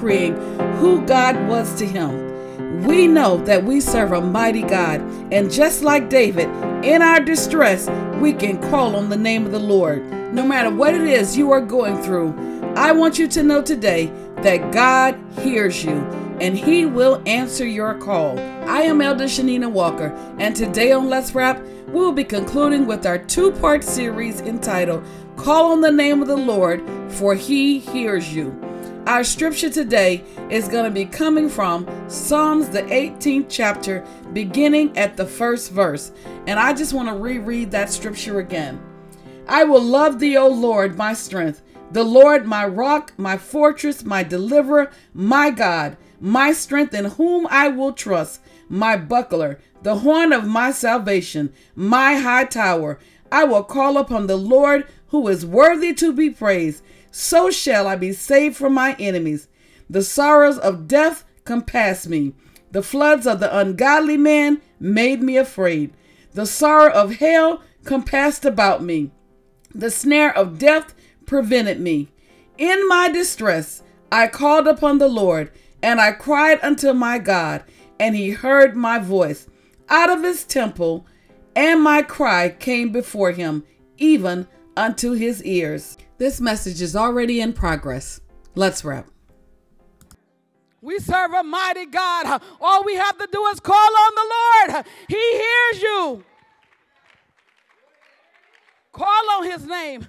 decreeing who God was to him. We know that we serve a mighty God, and just like David, in our distress, we can call on the name of the Lord. No matter what it is you are going through, I want you to know today that God hears you and He will answer your call. I am Elder Shanina Walker, and today on Let's Wrap, we will be concluding with our two part series entitled Call on the Name of the Lord, for He hears you. Our scripture today is going to be coming from Psalms, the 18th chapter, beginning at the first verse. And I just want to reread that scripture again. I will love thee, O Lord, my strength, the Lord, my rock, my fortress, my deliverer, my God, my strength in whom I will trust, my buckler, the horn of my salvation, my high tower. I will call upon the Lord who is worthy to be praised so shall I be saved from my enemies. The sorrows of death compassed me. The floods of the ungodly man made me afraid. The sorrow of hell compassed about me. The snare of death prevented me. In my distress, I called upon the Lord, and I cried unto my God, and he heard my voice out of his temple, and my cry came before him, even unto his ears. This message is already in progress. Let's wrap. We serve a mighty God. All we have to do is call on the Lord. He hears you. Call on his name.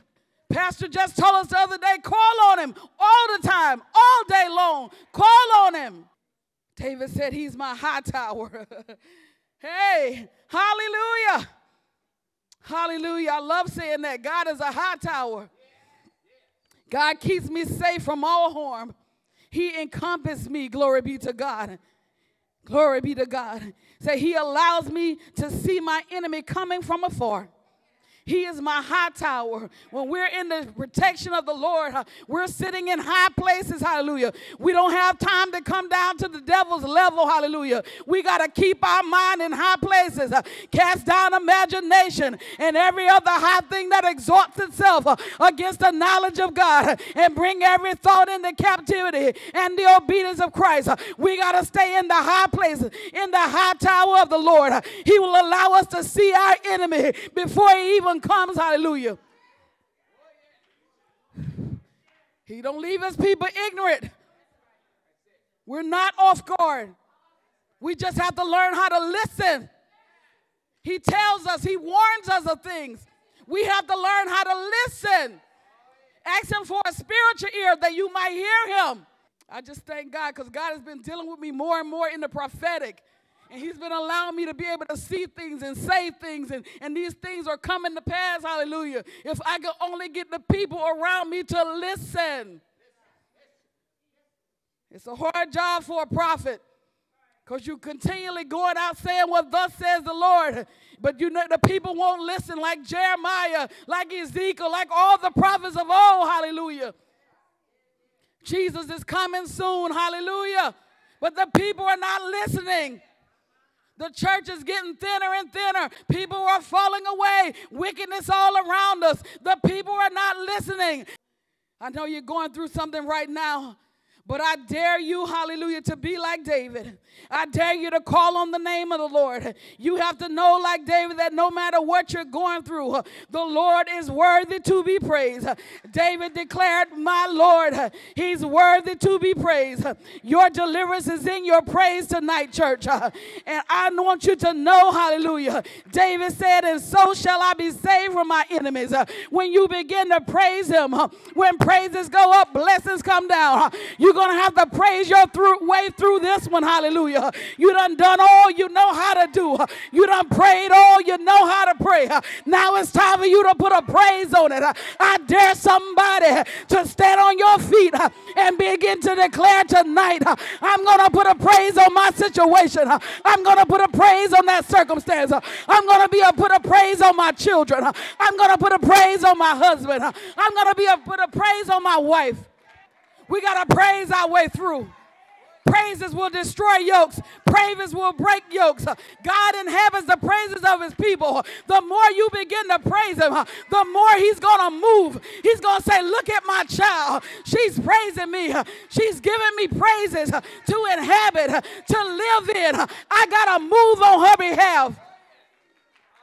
Pastor just told us the other day call on him all the time, all day long. Call on him. David said, He's my high tower. hey, hallelujah. Hallelujah. I love saying that. God is a high tower. God keeps me safe from all harm. He encompassed me. Glory be to God. Glory be to God. Say, He allows me to see my enemy coming from afar. He is my high tower. When we're in the protection of the Lord, we're sitting in high places. Hallelujah. We don't have time to come down to the devil's level. Hallelujah. We got to keep our mind in high places. Cast down imagination and every other high thing that exalts itself against the knowledge of God and bring every thought into captivity and the obedience of Christ. We got to stay in the high places, in the high tower of the Lord. He will allow us to see our enemy before he even comes, hallelujah. He don't leave his people ignorant. We're not off guard. We just have to learn how to listen. He tells us, he warns us of things. We have to learn how to listen. Ask him for a spiritual ear that you might hear him. I just thank God because God has been dealing with me more and more in the prophetic. And he's been allowing me to be able to see things and say things, and, and these things are coming to pass. Hallelujah. If I could only get the people around me to listen. It's a hard job for a prophet because you're continually going out saying what thus says the Lord. But you know the people won't listen like Jeremiah, like Ezekiel, like all the prophets of old. Hallelujah. Jesus is coming soon. Hallelujah. But the people are not listening. The church is getting thinner and thinner. People are falling away. Wickedness all around us. The people are not listening. I know you're going through something right now. But I dare you, hallelujah, to be like David. I dare you to call on the name of the Lord. You have to know, like David, that no matter what you're going through, the Lord is worthy to be praised. David declared, My Lord, He's worthy to be praised. Your deliverance is in your praise tonight, church. And I want you to know, hallelujah. David said, And so shall I be saved from my enemies. When you begin to praise Him, when praises go up, blessings come down. You're going to have to praise your through, way through this one. Hallelujah. You done done all you know how to do. You done prayed all you know how to pray. Now it's time for you to put a praise on it. I dare somebody to stand on your feet and begin to declare tonight, I'm going to put a praise on my situation. I'm going to put a praise on that circumstance. I'm going to be a put a praise on my children. I'm going to put a praise on my husband. I'm going to be a put a praise on my wife. We got to praise our way through. Praises will destroy yokes. Praises will break yokes. God inhabits the praises of his people. The more you begin to praise him, the more he's going to move. He's going to say, Look at my child. She's praising me. She's giving me praises to inhabit, to live in. I got to move on her behalf.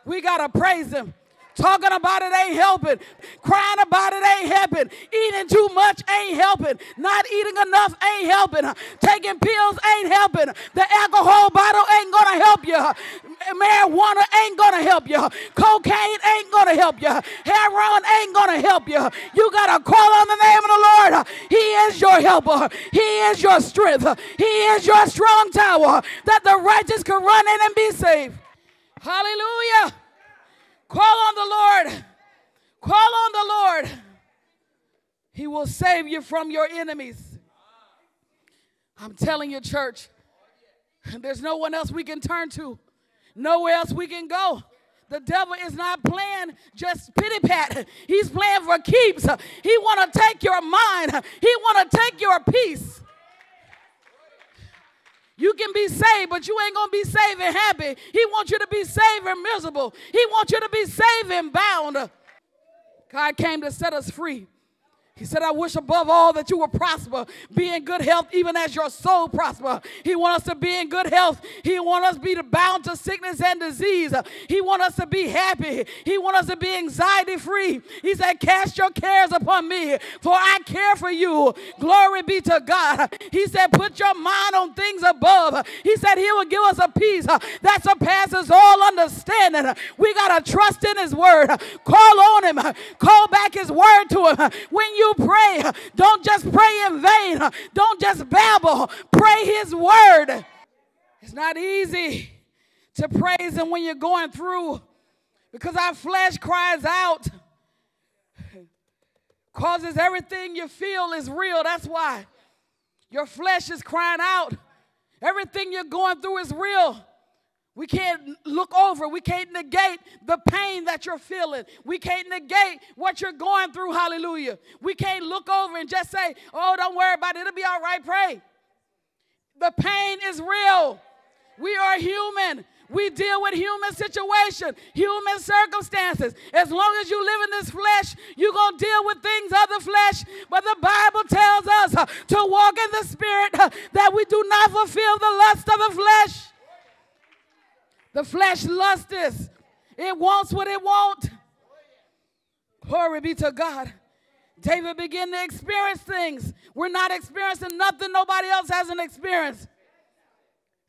We got to praise him. Talking about it ain't helping. Crying about it ain't helping. Eating too much ain't helping. Not eating enough ain't helping. Taking pills ain't helping. The alcohol bottle ain't gonna help you. Marijuana ain't gonna help you. Cocaine ain't gonna help you. Heroin ain't gonna help you. You gotta call on the name of the Lord. He is your helper. He is your strength. He is your strong tower that the righteous can run in and be saved. Hallelujah. Call on the Lord. Call on the Lord. He will save you from your enemies. I'm telling you, church, there's no one else we can turn to, nowhere else we can go. The devil is not playing just pity pat. He's playing for keeps. He want to take your mind. He want to take your peace. You can be saved, but you ain't going to be saved and happy. He wants you to be saved and miserable. He wants you to be saved and bound. God came to set us free. He said, I wish above all that you will prosper, be in good health, even as your soul prosper. He wants us to be in good health. He wants us to be bound to sickness and disease. He wants us to be happy. He wants us to be anxiety free. He said, Cast your cares upon me, for I care for you. Glory be to God. He said, Put your mind on things above. He said, He will give us a peace that surpasses all understanding. We got to trust in His word. Call on Him. Call back His word to Him. When you pray, don't just pray in vain. Don't just babble. Pray His word. It's not easy to praise Him when you're going through because our flesh cries out, causes everything you feel is real. That's why your flesh is crying out. Everything you're going through is real. We can't look over. We can't negate the pain that you're feeling. We can't negate what you're going through. Hallelujah. We can't look over and just say, oh, don't worry about it. It'll be all right. Pray. The pain is real. We are human. We deal with human situation, human circumstances. As long as you live in this flesh, you're going to deal with things of the flesh. But the Bible tells us uh, to walk in the spirit uh, that we do not fulfill the lust of the flesh. The flesh lusteth. It wants what it wants. Glory be to God. David began to experience things. We're not experiencing nothing nobody else hasn't experienced.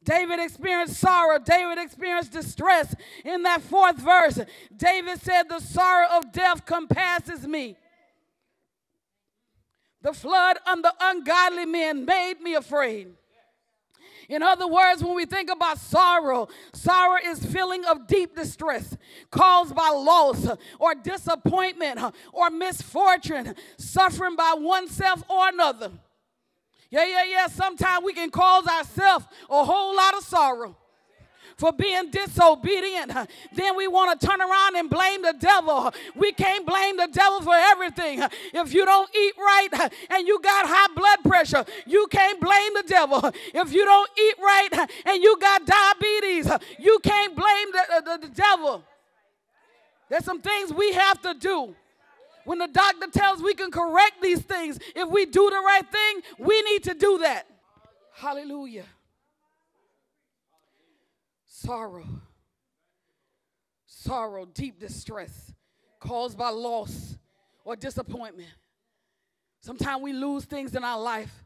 David experienced sorrow. David experienced distress. In that fourth verse, David said, The sorrow of death compasses me. The flood on the ungodly men made me afraid. In other words, when we think about sorrow, sorrow is feeling of deep distress caused by loss or disappointment or misfortune, suffering by oneself or another. Yeah, yeah, yeah. Sometimes we can cause ourselves a whole lot of sorrow for being disobedient. Then we want to turn around and blame the devil. We can't blame the devil for everything. If you don't eat right and you got high blood pressure, you can't blame the devil. If you don't eat right and you got diabetes, you can't blame the, the, the devil. There's some things we have to do. When the doctor tells we can correct these things, if we do the right thing, we need to do that. Hallelujah sorrow, sorrow, deep distress caused by loss or disappointment. Sometimes we lose things in our life.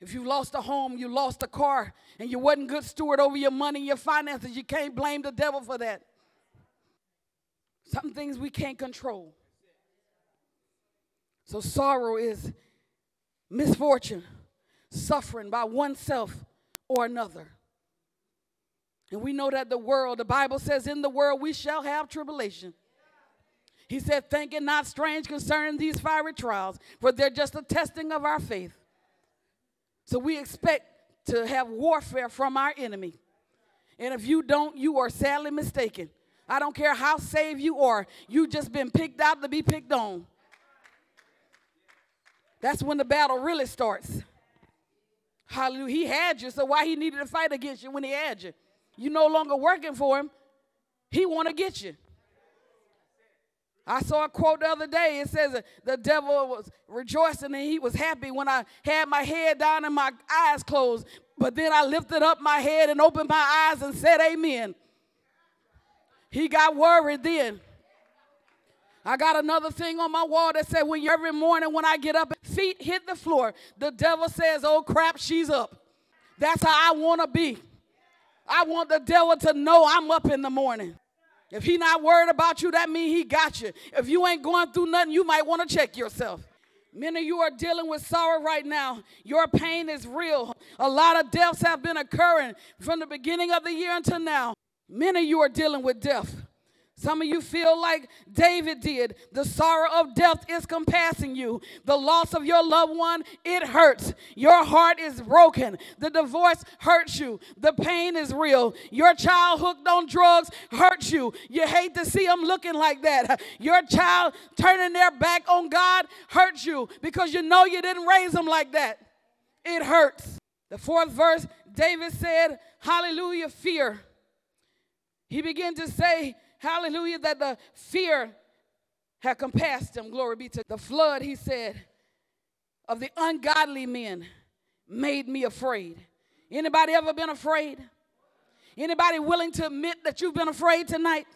If you lost a home, you lost a car, and you wasn't good steward over your money, your finances, you can't blame the devil for that. Some things we can't control. So sorrow is misfortune, suffering by oneself or another. And we know that the world, the Bible says, in the world we shall have tribulation. He said, Think it not strange concerning these fiery trials, for they're just a testing of our faith. So we expect to have warfare from our enemy. And if you don't, you are sadly mistaken. I don't care how saved you are, you just been picked out to be picked on. That's when the battle really starts. Hallelujah. He had you, so why he needed to fight against you when he had you? You no longer working for him. He want to get you. I saw a quote the other day. It says the devil was rejoicing and he was happy when I had my head down and my eyes closed. But then I lifted up my head and opened my eyes and said, Amen. He got worried then. I got another thing on my wall that said, when every morning when I get up, feet hit the floor, the devil says, oh crap, she's up. That's how I want to be. I want the devil to know I'm up in the morning. If he not worried about you, that means he got you. If you ain't going through nothing, you might want to check yourself. Many of you are dealing with sorrow right now. Your pain is real. A lot of deaths have been occurring from the beginning of the year until now. Many of you are dealing with death. Some of you feel like David did. The sorrow of death is compassing you. The loss of your loved one, it hurts. Your heart is broken. The divorce hurts you. The pain is real. Your child hooked on drugs hurts you. You hate to see them looking like that. Your child turning their back on God hurts you because you know you didn't raise them like that. It hurts. The fourth verse, David said, Hallelujah, fear. He began to say, hallelujah, that the fear had compassed him. Glory be to the flood, he said, of the ungodly men made me afraid. Anybody ever been afraid? Anybody willing to admit that you've been afraid tonight?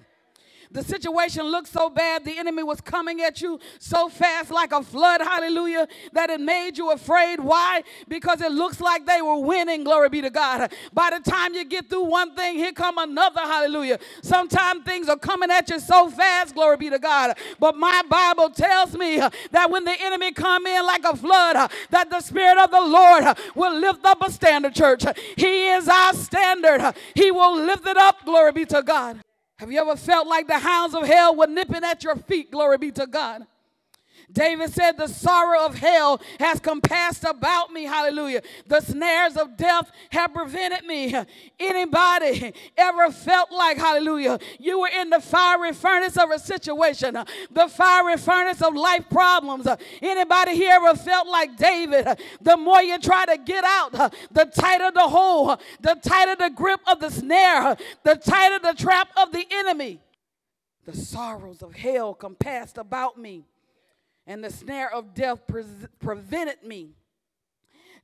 The situation looked so bad, the enemy was coming at you so fast like a flood, hallelujah, that it made you afraid. Why? Because it looks like they were winning, glory be to God. By the time you get through one thing, here come another, hallelujah. Sometimes things are coming at you so fast, glory be to God. But my Bible tells me that when the enemy come in like a flood, that the Spirit of the Lord will lift up a standard, church. He is our standard. He will lift it up, glory be to God. Have you ever felt like the hounds of hell were nipping at your feet? Glory be to God. David said, The sorrow of hell has compassed about me. Hallelujah. The snares of death have prevented me. Anybody ever felt like, hallelujah, you were in the fiery furnace of a situation, the fiery furnace of life problems? Anybody here ever felt like David? The more you try to get out, the tighter the hole, the tighter the grip of the snare, the tighter the trap of the enemy. The sorrows of hell compassed about me and the snare of death pre- prevented me.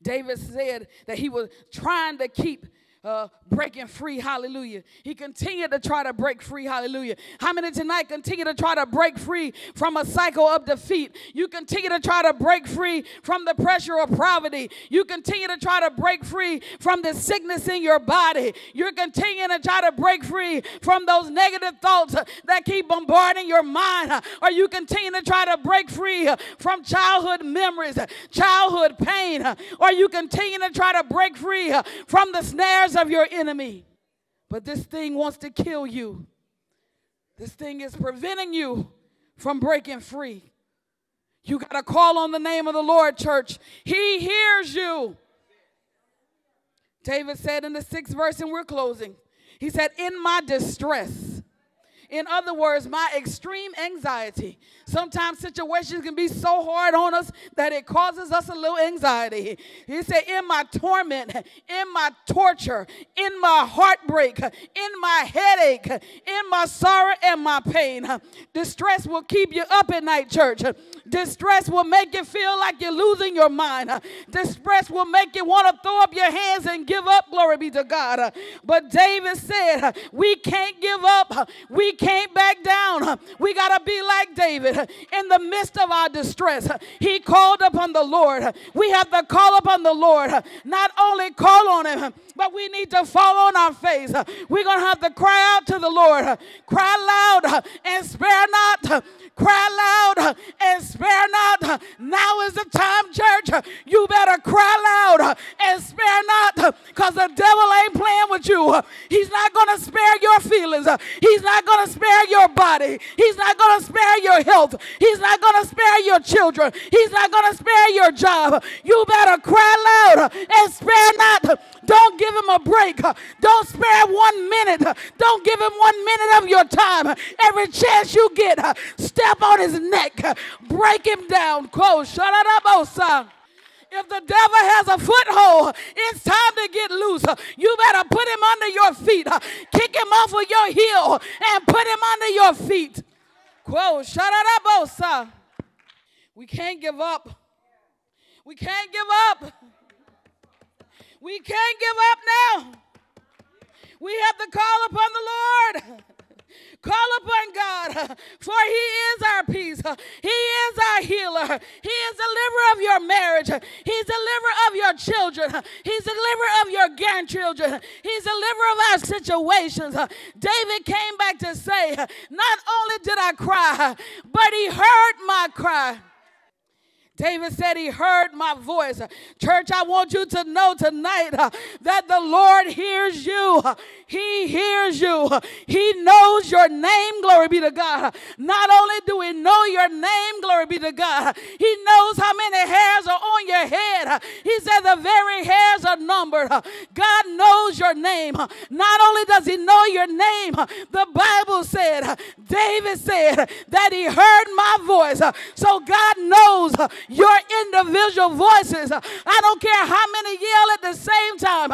David said that he was trying to keep uh, breaking free. Hallelujah. He continued to try to break free. Hallelujah. How many tonight continue to try to break free from a cycle of defeat? You continue to try to break free from the pressure of poverty. You continue to try to break free from the sickness in your body. You're continuing to try to break free from those negative thoughts that keep bombarding your mind. Or you continue to try to break free from childhood memories, childhood pain. Or you continue to try to break free from the of your enemy. But this thing wants to kill you. This thing is preventing you from breaking free. You got to call on the name of the Lord, church. He hears you. David said in the sixth verse, and we're closing, he said, In my distress, in other words, my extreme anxiety. Sometimes situations can be so hard on us that it causes us a little anxiety. He said, In my torment, in my torture, in my heartbreak, in my headache, in my sorrow and my pain, distress will keep you up at night, church. Distress will make you feel like you're losing your mind. Distress will make you want to throw up your hands and give up. Glory be to God. But David said, We can't give up. We can't back down. We got to be like David. In the midst of our distress, he called upon the Lord. We have to call upon the Lord. Not only call on him, but we need to fall on our face. We're going to have to cry out to the Lord. Cry loud and spare not. Cry loud and spare not. Now is the time, church. You better cry loud and spare not because the devil ain't playing with you. He's not going to spare your feelings. He's not going to spare your body. He's not going to spare your health. He's not going to spare your children. He's not going to spare your job. You better cry loud and spare not. Don't give him a break. Don't spare one minute. Don't give him one minute of your time. Every chance you get, step on his neck, break him down. Close. Shut it up, oh son. If the devil has a foothold, it's time to get loose. You better put him under your feet. Kick him off of your heel and put him under your feet. Quo, sharabosa. We can't give up. We can't give up. We can't give up now. We have to call upon the Lord. Call upon God, for He is our peace. He is our healer. He is the deliverer of your marriage. He's the deliverer of your children. He's the deliverer of your grandchildren. He's the deliverer of our situations. David came back to say, Not only did I cry, but He heard my cry. David said he heard my voice. Church, I want you to know tonight uh, that the Lord hears you. He hears you. He knows your name. Glory be to God. Not only do we know your name, glory be to God, He knows how many hairs are on your head. He said the very hairs are numbered. God knows your name. Not only does He know your name, the Bible said, David said that He heard my voice. So God knows your individual voices. I don't care how many yell at the same time.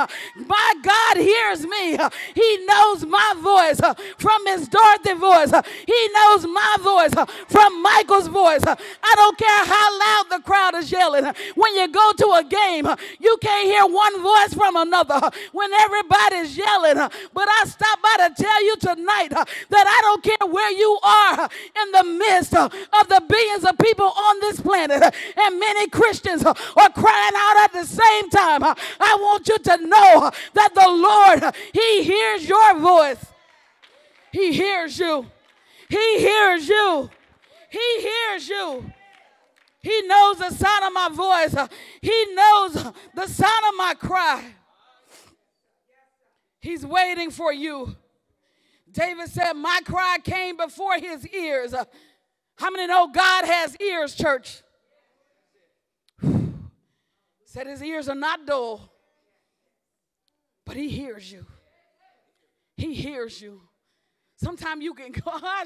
My God hears me. He knows my voice from Miss Dorothy voice. He knows my voice from Michael's voice. I don't care how loud the crowd is yelling. When you go to a game, you can't hear one voice from another when everybody's yelling. But I stop by to tell you tonight that I don't care where you are in the midst of the billions of people on this planet and many Christians uh, are crying out at the same time. Uh, I want you to know uh, that the Lord, He hears your voice. He hears you. He hears you. He hears you. He knows the sound of my voice. He knows the sound of my cry. He's waiting for you. David said, My cry came before his ears. How many know God has ears, church? Said his ears are not dull, but he hears you. He hears you. Sometimes you can go,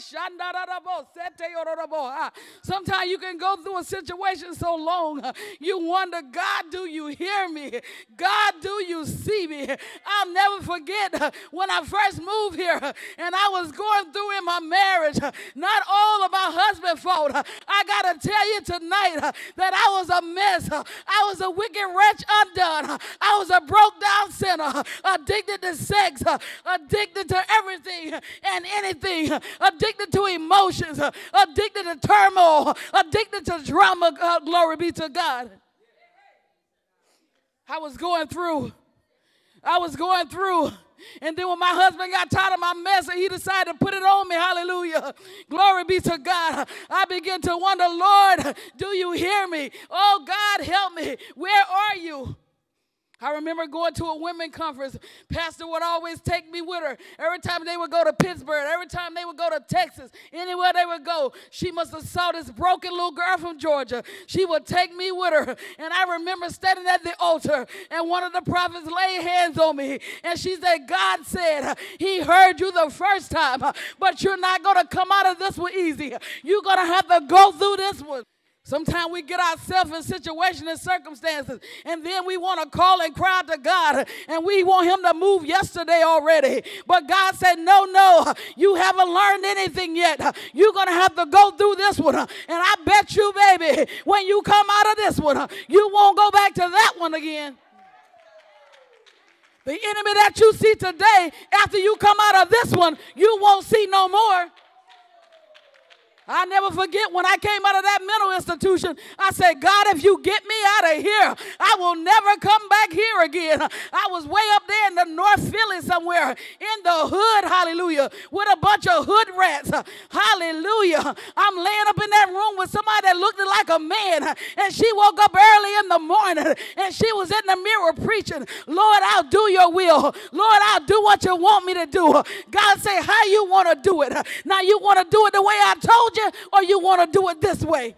sometimes you can go through a situation so long, you wonder, God, do you hear me? God, do you see me? I'll never forget when I first moved here and I was going through in my marriage, not all of my husband's fault. I got to tell you tonight that I was a mess. I was a wicked wretch undone. I was a broke down sinner, addicted to sex, addicted to everything. And and anything, addicted to emotions, addicted to turmoil, addicted to drama. Uh, glory be to God. I was going through. I was going through. And then when my husband got tired of my mess and he decided to put it on me, hallelujah, glory be to God, I began to wonder, Lord, do you hear me? Oh, God, help me. Where are you? I remember going to a women conference. Pastor would always take me with her. Every time they would go to Pittsburgh, every time they would go to Texas, anywhere they would go, she must have saw this broken little girl from Georgia. She would take me with her. And I remember standing at the altar, and one of the prophets laid hands on me. And she said, God said, He heard you the first time, but you're not going to come out of this one easy. You're going to have to go through this one. Sometimes we get ourselves in situations and circumstances, and then we want to call and cry to God, and we want Him to move yesterday already. But God said, No, no, you haven't learned anything yet. You're going to have to go through this one. And I bet you, baby, when you come out of this one, you won't go back to that one again. The enemy that you see today, after you come out of this one, you won't see no more. I never forget when I came out of that mental institution, I said, God, if you get me out of here, I will never come back here again. I was way up there in the North Philly somewhere in the hood, hallelujah, with a bunch of hood rats. Hallelujah. I'm laying up in that room with somebody that looked like a man, and she woke up early in the morning and she was in the mirror preaching, Lord, I'll do your will. Lord, I'll do what you want me to do. God say, how you want to do it. Now you want to do it the way I told you you or you want to do it this way?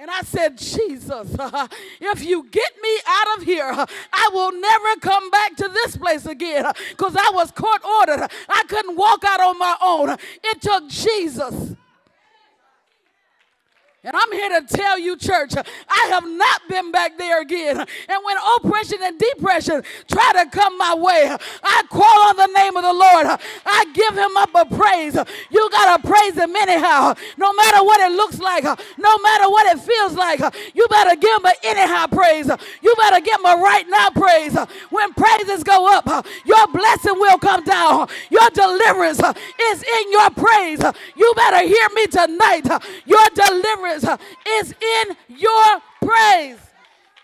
And I said, Jesus, if you get me out of here, I will never come back to this place again because I was court ordered. I couldn't walk out on my own. It took Jesus. And I'm here to tell you, church, I have not been back there again. And when oppression and depression try to come my way, I call on the name of the Lord. I give him up a praise. You got to praise him anyhow, no matter what it looks like, no matter what it feels like. You better give him an anyhow praise. You better give him a right now praise. When praises go up, your blessing will come down. Your deliverance is in your praise. You better hear me tonight. Your deliverance is in your praise.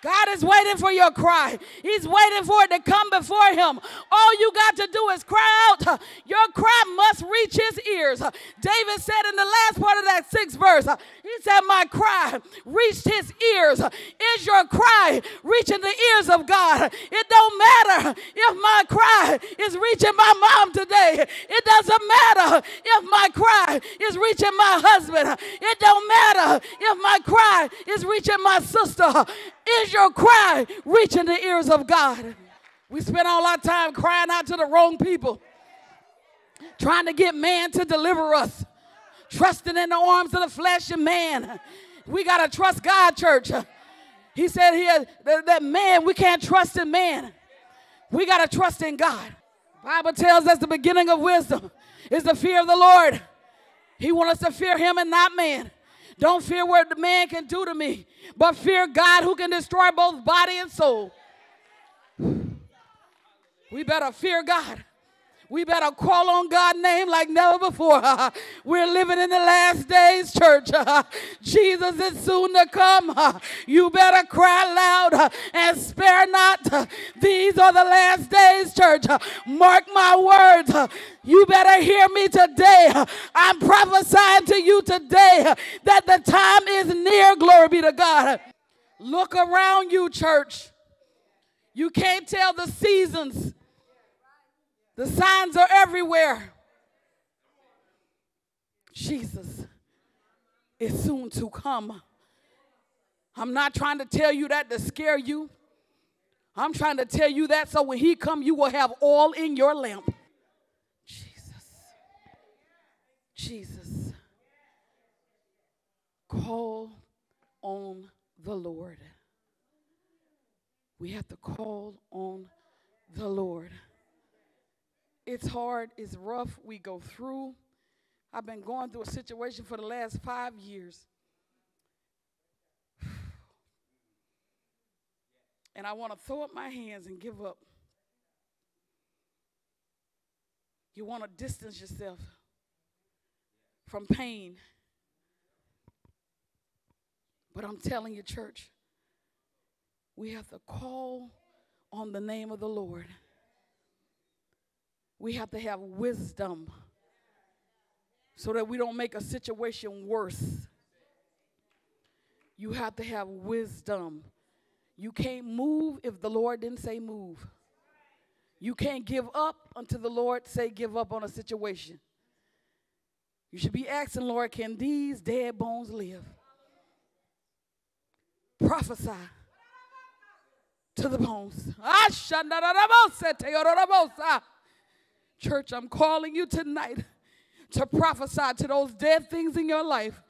God is waiting for your cry. He's waiting for it to come before Him. All you got to do is cry out. Your cry must reach His ears. David said in the last part of that sixth verse, He said, My cry reached His ears. Is your cry reaching the ears of God? It don't matter if my cry is reaching my mom today. It doesn't matter if my cry is reaching my husband. It don't matter if my cry is reaching my sister. Is your cry reaching the ears of God? We spend all our time crying out to the wrong people, trying to get man to deliver us, trusting in the arms of the flesh and man. We got to trust God, church. He said here that, that man, we can't trust in man. We got to trust in God. Bible tells us the beginning of wisdom is the fear of the Lord. He wants us to fear him and not man. Don't fear what the man can do to me, but fear God who can destroy both body and soul. We better fear God. We better call on God's name like never before. We're living in the last days, church. Jesus is soon to come. You better cry loud and spare not. These are the last days, church. Mark my words. You better hear me today. I'm prophesying to you today that the time is near. Glory be to God. Look around you, church. You can't tell the seasons the signs are everywhere. Jesus is soon to come. I'm not trying to tell you that to scare you. I'm trying to tell you that so when he come you will have all in your lamp. Jesus. Jesus. Call on the Lord. We have to call on the Lord. It's hard, it's rough, we go through. I've been going through a situation for the last five years. And I want to throw up my hands and give up. You want to distance yourself from pain. But I'm telling you, church, we have to call on the name of the Lord we have to have wisdom so that we don't make a situation worse. You have to have wisdom. You can't move if the Lord didn't say move. You can't give up until the Lord say give up on a situation. You should be asking, Lord, can these dead bones live? Prophesy to the bones. Ah, Church, I'm calling you tonight to prophesy to those dead things in your life.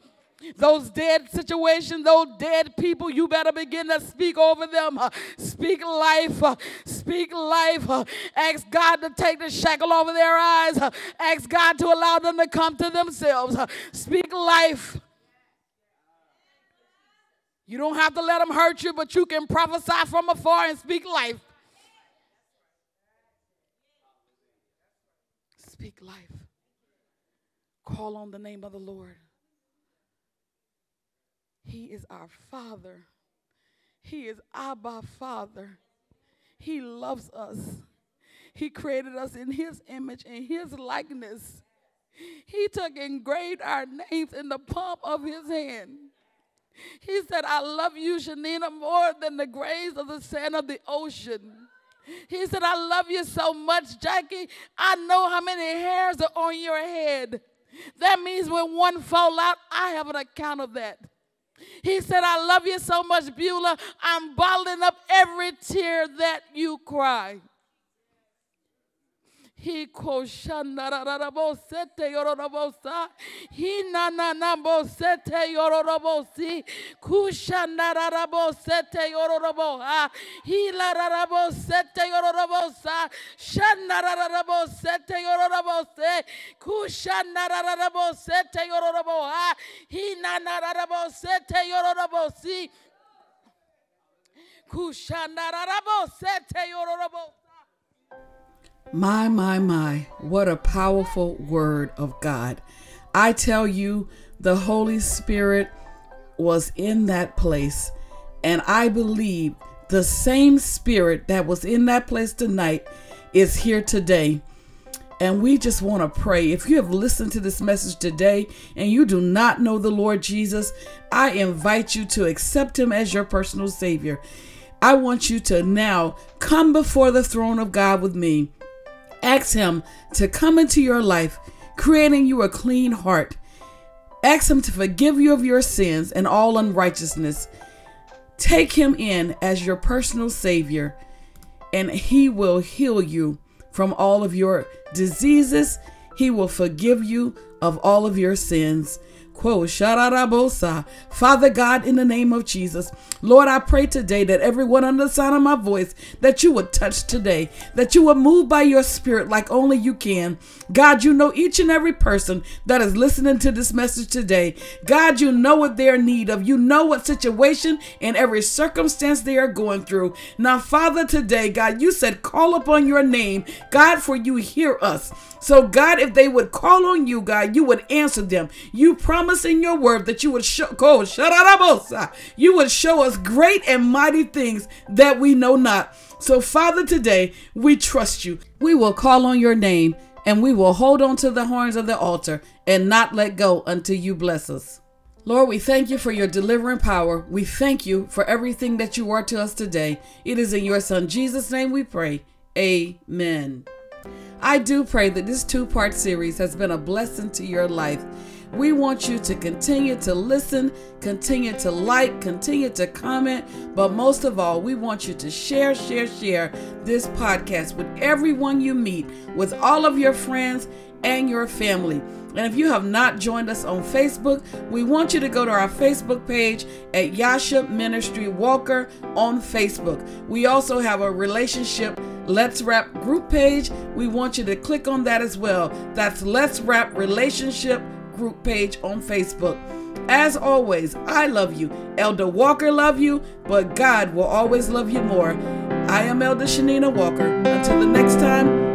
Those dead situations, those dead people, you better begin to speak over them. Speak life. Speak life. Ask God to take the shackle over their eyes. Ask God to allow them to come to themselves. Speak life. You don't have to let them hurt you, but you can prophesy from afar and speak life. Speak life. Call on the name of the Lord. He is our Father. He is Abba Father. He loves us. He created us in His image and His likeness. He took and engraved our names in the palm of His hand. He said, I love you, Shanina, more than the grains of the sand of the ocean. He said, I love you so much, Jackie. I know how many hairs are on your head. That means when one fall out, I have an account of that. He said, I love you so much, Beulah. I'm bottling up every tear that you cry. He koshanararabosete yororobosa. He nananabosete yororobosi. Kushanararabosete yororoboha. He lararabosete yororobosa. Shanararabosete yororobose. Kushanararabosete yororoboha. He nanararabosete yororobosi. Kushanararabosete yororobosa. My, my, my, what a powerful word of God. I tell you, the Holy Spirit was in that place, and I believe the same Spirit that was in that place tonight is here today. And we just want to pray. If you have listened to this message today and you do not know the Lord Jesus, I invite you to accept Him as your personal Savior. I want you to now come before the throne of God with me Ask Him to come into your life, creating you a clean heart. Ask Him to forgive you of your sins and all unrighteousness. Take Him in as your personal Savior, and He will heal you from all of your diseases. He will forgive you of all of your sins. Father God, in the name of Jesus, Lord, I pray today that everyone under the sound of my voice, that you would touch today, that you would move by your spirit like only you can. God, you know each and every person that is listening to this message today. God, you know what they're in need of. You know what situation and every circumstance they are going through. Now, Father, today, God, you said, call upon your name, God, for you hear us. So, God, if they would call on you, God, you would answer them. You promise in your word that you would show, you would show us great and mighty things that we know not. So, Father, today we trust you. We will call on your name and we will hold on to the horns of the altar and not let go until you bless us. Lord, we thank you for your delivering power. We thank you for everything that you are to us today. It is in your Son Jesus' name we pray. Amen. I do pray that this two part series has been a blessing to your life. We want you to continue to listen, continue to like, continue to comment, but most of all, we want you to share, share, share this podcast with everyone you meet, with all of your friends and your family. And if you have not joined us on Facebook, we want you to go to our Facebook page at Yasha Ministry Walker on Facebook. We also have a relationship Let's Wrap group page. We want you to click on that as well. That's Let's Wrap Relationship group page on Facebook. As always, I love you. Elder Walker love you, but God will always love you more. I am Elder Shanina Walker. Until the next time,